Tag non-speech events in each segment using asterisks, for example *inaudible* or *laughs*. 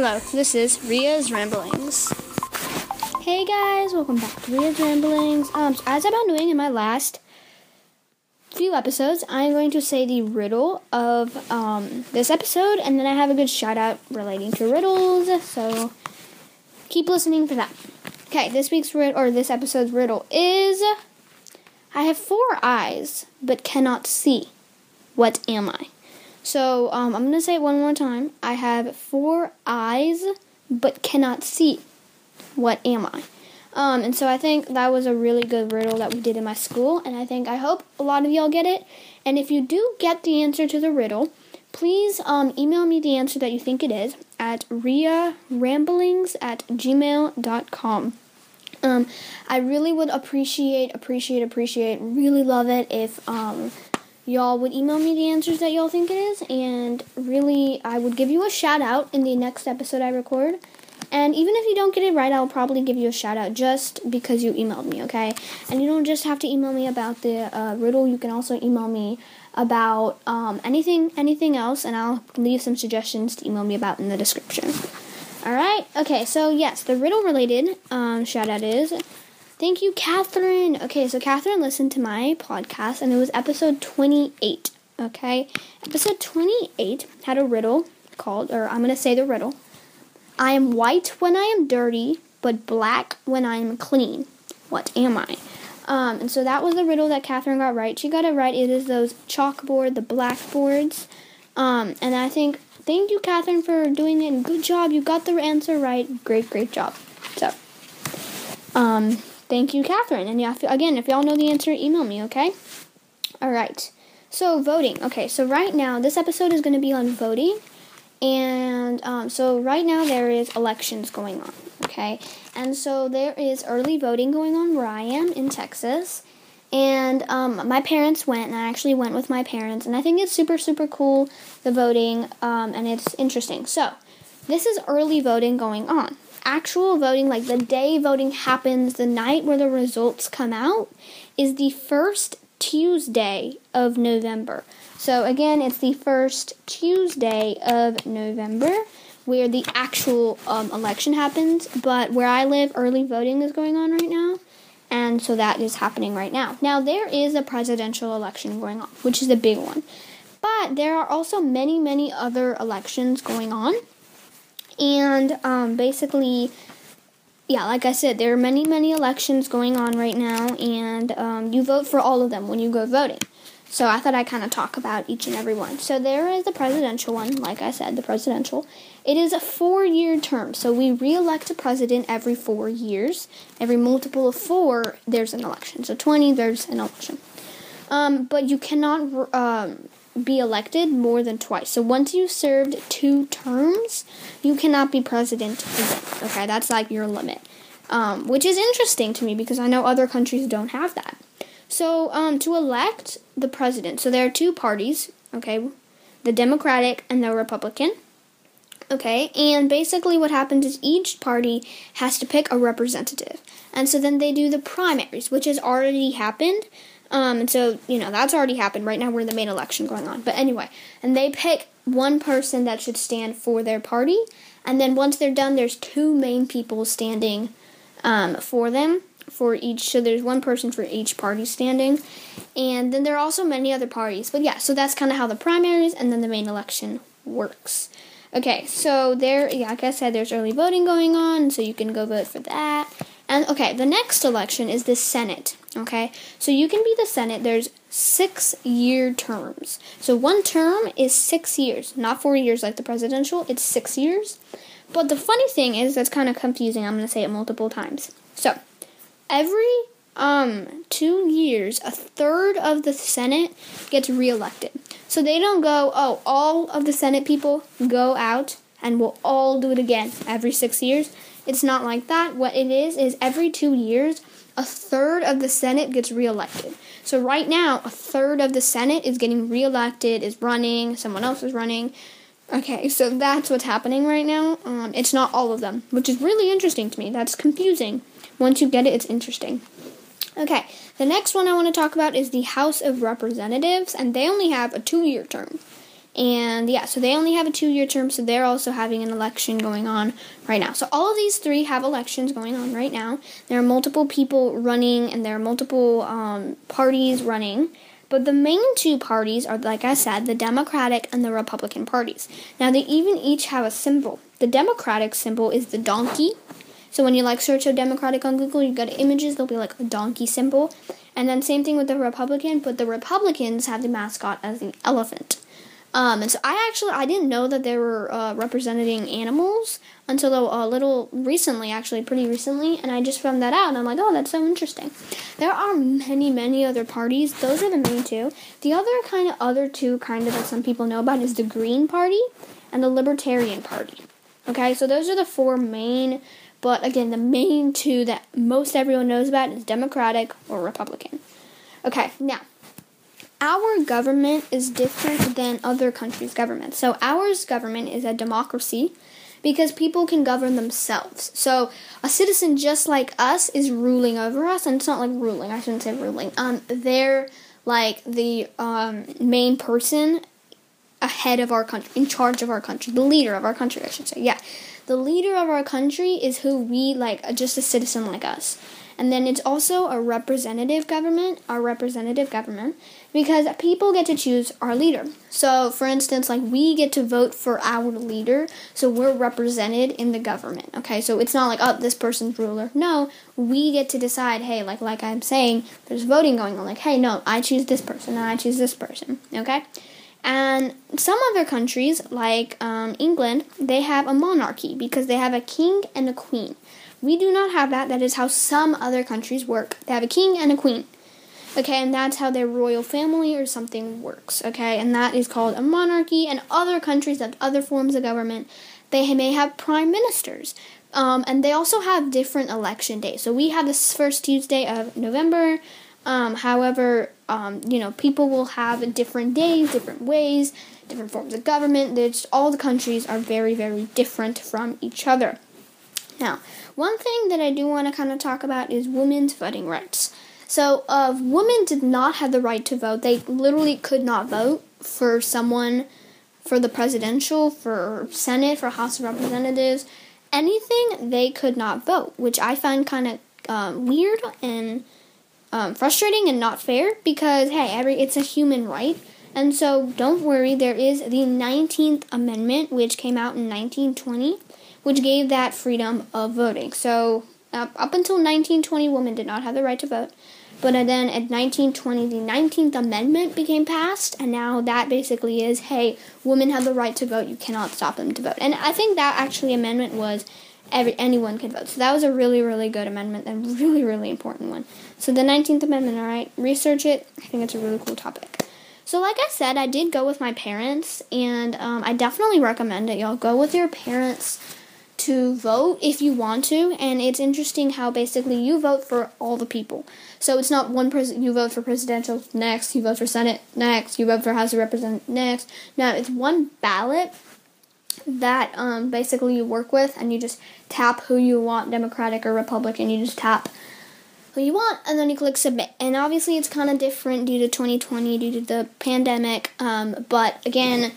Hello, this is Ria's Ramblings. Hey guys, welcome back to Ria's Ramblings. Um, so as I've been doing in my last few episodes, I'm going to say the riddle of um, this episode, and then I have a good shout out relating to riddles. So keep listening for that. Okay, this week's riddle or this episode's riddle is: I have four eyes but cannot see. What am I? So um, I'm gonna say it one more time. I have four eyes but cannot see. What am I? Um, and so I think that was a really good riddle that we did in my school, and I think I hope a lot of y'all get it. And if you do get the answer to the riddle, please um, email me the answer that you think it is at riaramblings at gmail.com. Um, I really would appreciate, appreciate, appreciate, really love it if um, y'all would email me the answers that y'all think it is, and really, I would give you a shout out in the next episode I record. And even if you don't get it right, I'll probably give you a shout out just because you emailed me, okay? And you don't just have to email me about the uh, riddle. You can also email me about um, anything, anything else, and I'll leave some suggestions to email me about in the description. All right. Okay. So yes, the riddle related um, shout out is. Thank you, Catherine. Okay, so Catherine listened to my podcast, and it was episode 28. Okay, episode 28 had a riddle called, or I'm gonna say the riddle. I am white when I am dirty, but black when I am clean. What am I? Um, and so that was the riddle that Catherine got right. She got it right. It is those chalkboard, the blackboards. Um, and I think, thank you, Catherine, for doing it. Good job. You got the answer right. Great, great job. So, um, thank you, Catherine. And yeah, again, if y'all know the answer, email me, okay? All right. So, voting. Okay, so right now, this episode is going to be on voting. And um, so right now there is elections going on, okay? And so there is early voting going on where I am in Texas. And um, my parents went, and I actually went with my parents, and I think it's super, super cool, the voting, um, and it's interesting. So, this is early voting going on. Actual voting, like the day voting happens, the night where the results come out, is the first Tuesday of November. So again, it's the first Tuesday of November where the actual um, election happens. But where I live, early voting is going on right now. And so that is happening right now. Now, there is a presidential election going on, which is a big one. But there are also many, many other elections going on. And um, basically, yeah, like I said, there are many, many elections going on right now. And um, you vote for all of them when you go voting. So I thought I'd kind of talk about each and every one. So there is the presidential one, like I said, the presidential. It is a four year term. So we re elect a president every four years. Every multiple of four, there's an election. So 20, there's an election. Um, but you cannot um, be elected more than twice. So once you've served two terms, you cannot be president again. Okay, that's like your limit. Um, which is interesting to me because I know other countries don't have that. So, um, to elect the president, so there are two parties, okay, the Democratic and the Republican. Okay, and basically what happens is each party has to pick a representative. And so then they do the primaries, which has already happened. Um, and so, you know, that's already happened. Right now we're in the main election going on. But anyway, and they pick one person that should stand for their party. And then once they're done, there's two main people standing um, for them for each so there's one person for each party standing and then there are also many other parties but yeah so that's kind of how the primaries and then the main election works okay so there yeah like i said there's early voting going on so you can go vote for that and okay the next election is the senate okay so you can be the senate there's six year terms so one term is six years not four years like the presidential it's six years but the funny thing is that's kind of confusing i'm going to say it multiple times so every um two years, a third of the Senate gets reelected. So they don't go, oh, all of the Senate people go out and we'll all do it again every six years. It's not like that. What it is is every two years, a third of the Senate gets reelected. So right now, a third of the Senate is getting reelected, is running, someone else is running. Okay, so that's what's happening right now. Um, it's not all of them, which is really interesting to me. That's confusing. Once you get it, it's interesting. Okay, the next one I want to talk about is the House of Representatives, and they only have a two year term. And yeah, so they only have a two year term, so they're also having an election going on right now. So all of these three have elections going on right now. There are multiple people running, and there are multiple um, parties running. But the main two parties are, like I said, the Democratic and the Republican parties. Now, they even each have a symbol. The Democratic symbol is the donkey. So when you like search a Democratic on Google, you go to images, there'll be like a donkey symbol. And then same thing with the Republican, but the Republicans have the mascot as the elephant. Um, and so I actually I didn't know that they were uh, representing animals until a, little recently, actually pretty recently, and I just found that out, and I'm like, oh, that's so interesting. There are many, many other parties. Those are the main two. The other kind of other two kind of that some people know about is the Green Party and the Libertarian Party. Okay, so those are the four main. But again, the main two that most everyone knows about is Democratic or Republican. Okay, now our government is different than other countries' governments. So ours government is a democracy because people can govern themselves. So a citizen just like us is ruling over us, and it's not like ruling. I shouldn't say ruling. Um, they're like the um, main person ahead of our country, in charge of our country, the leader of our country, I should say. Yeah, the leader of our country is who we like, just a citizen like us. And then it's also a representative government, our representative government, because people get to choose our leader. So, for instance, like we get to vote for our leader, so we're represented in the government. Okay, so it's not like oh this person's ruler. No, we get to decide. Hey, like like I'm saying, there's voting going on. Like hey, no, I choose this person, and I choose this person. Okay. And some other countries, like um, England, they have a monarchy because they have a king and a queen. We do not have that. That is how some other countries work. They have a king and a queen. Okay, and that's how their royal family or something works. Okay, and that is called a monarchy. And other countries have other forms of government. They may have prime ministers. Um, and they also have different election days. So we have this first Tuesday of November. Um, however, um, you know, people will have different days, different ways, different forms of government. All the countries are very, very different from each other. Now, one thing that I do want to kind of talk about is women's voting rights. So, uh, women did not have the right to vote. They literally could not vote for someone for the presidential, for Senate, for House of Representatives, anything they could not vote, which I find kind of um, weird and um, frustrating and not fair because hey, every it's a human right. And so don't worry, there is the 19th Amendment, which came out in 1920, which gave that freedom of voting. So up, up until 1920, women did not have the right to vote. But then at 1920, the 19th Amendment became passed, and now that basically is hey, women have the right to vote, you cannot stop them to vote. And I think that actually amendment was every anyone can vote. So that was a really, really good amendment and *laughs* really, really important one. So the 19th Amendment, all right, research it. I think it's a really cool topic. So, like I said, I did go with my parents, and um, I definitely recommend it. Y'all go with your parents to vote if you want to, and it's interesting how basically you vote for all the people. So it's not one person you vote for presidential next, you vote for Senate next, you vote for House of Representatives next. No, it's one ballot that um, basically you work with, and you just tap who you want, Democratic or Republican. You just tap who you want, and then you click submit. And obviously, it's kind of different due to 2020, due to the pandemic. Um, but again,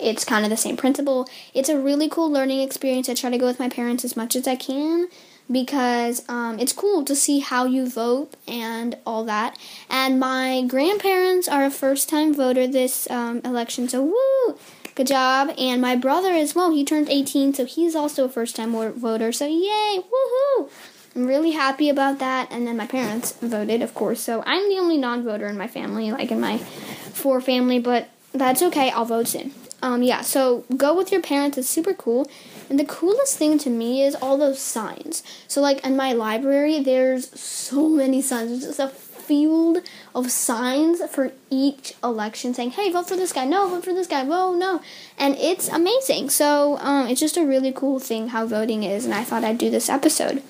it's kind of the same principle. It's a really cool learning experience. I try to go with my parents as much as I can because um, it's cool to see how you vote and all that. And my grandparents are a first time voter this um, election, so woo! Good job. And my brother as well, he turned 18, so he's also a first time voter, so yay! Woohoo! I'm really happy about that. And then my parents voted, of course, so I'm the only non voter in my family, like in my four family, but that's okay, I'll vote soon. Um, yeah, so go with your parents. It's super cool. And the coolest thing to me is all those signs. So, like in my library, there's so many signs. There's just a field of signs for each election saying, hey, vote for this guy. No, vote for this guy. Whoa, no. And it's amazing. So, um, it's just a really cool thing how voting is. And I thought I'd do this episode.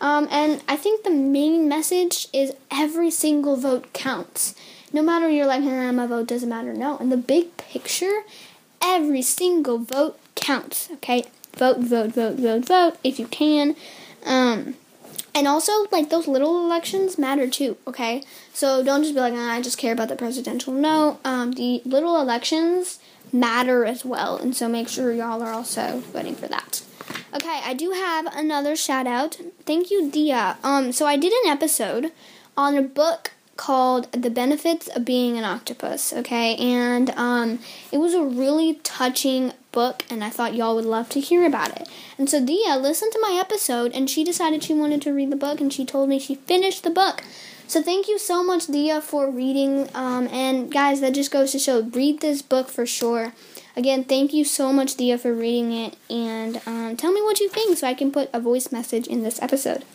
Um, and I think the main message is every single vote counts. No matter you're like, my vote doesn't matter. No. And the big picture every single vote counts. Okay, vote, vote, vote, vote, vote if you can. Um, and also, like those little elections matter too. Okay, so don't just be like, ah, I just care about the presidential. No, um, the little elections matter as well. And so make sure y'all are also voting for that. Okay, I do have another shout out. Thank you, Dia. Um, so I did an episode on a book called The Benefits of Being an Octopus, okay? And um it was a really touching book and I thought y'all would love to hear about it. And so Dia listened to my episode and she decided she wanted to read the book and she told me she finished the book. So thank you so much Dia for reading um and guys that just goes to show read this book for sure. Again, thank you so much, Dia, for reading it, and um, tell me what you think so I can put a voice message in this episode.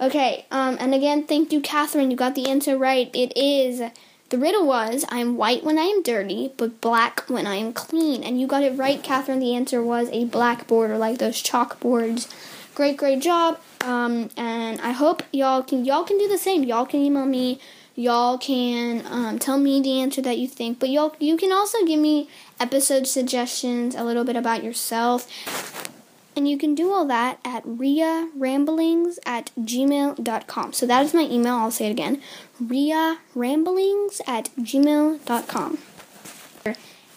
Okay, um, and again, thank you, Catherine. You got the answer right. It is the riddle was I am white when I am dirty, but black when I am clean. And you got it right, Catherine. The answer was a blackboard or like those chalkboards. Great, great job. Um, and I hope y'all can y'all can do the same. Y'all can email me y'all can um, tell me the answer that you think but y'all you can also give me episode suggestions a little bit about yourself and you can do all that at ria ramblings at gmail.com so that is my email. I'll say it again. ria ramblings at gmail.com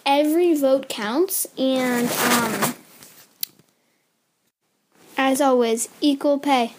every vote counts and um, as always equal pay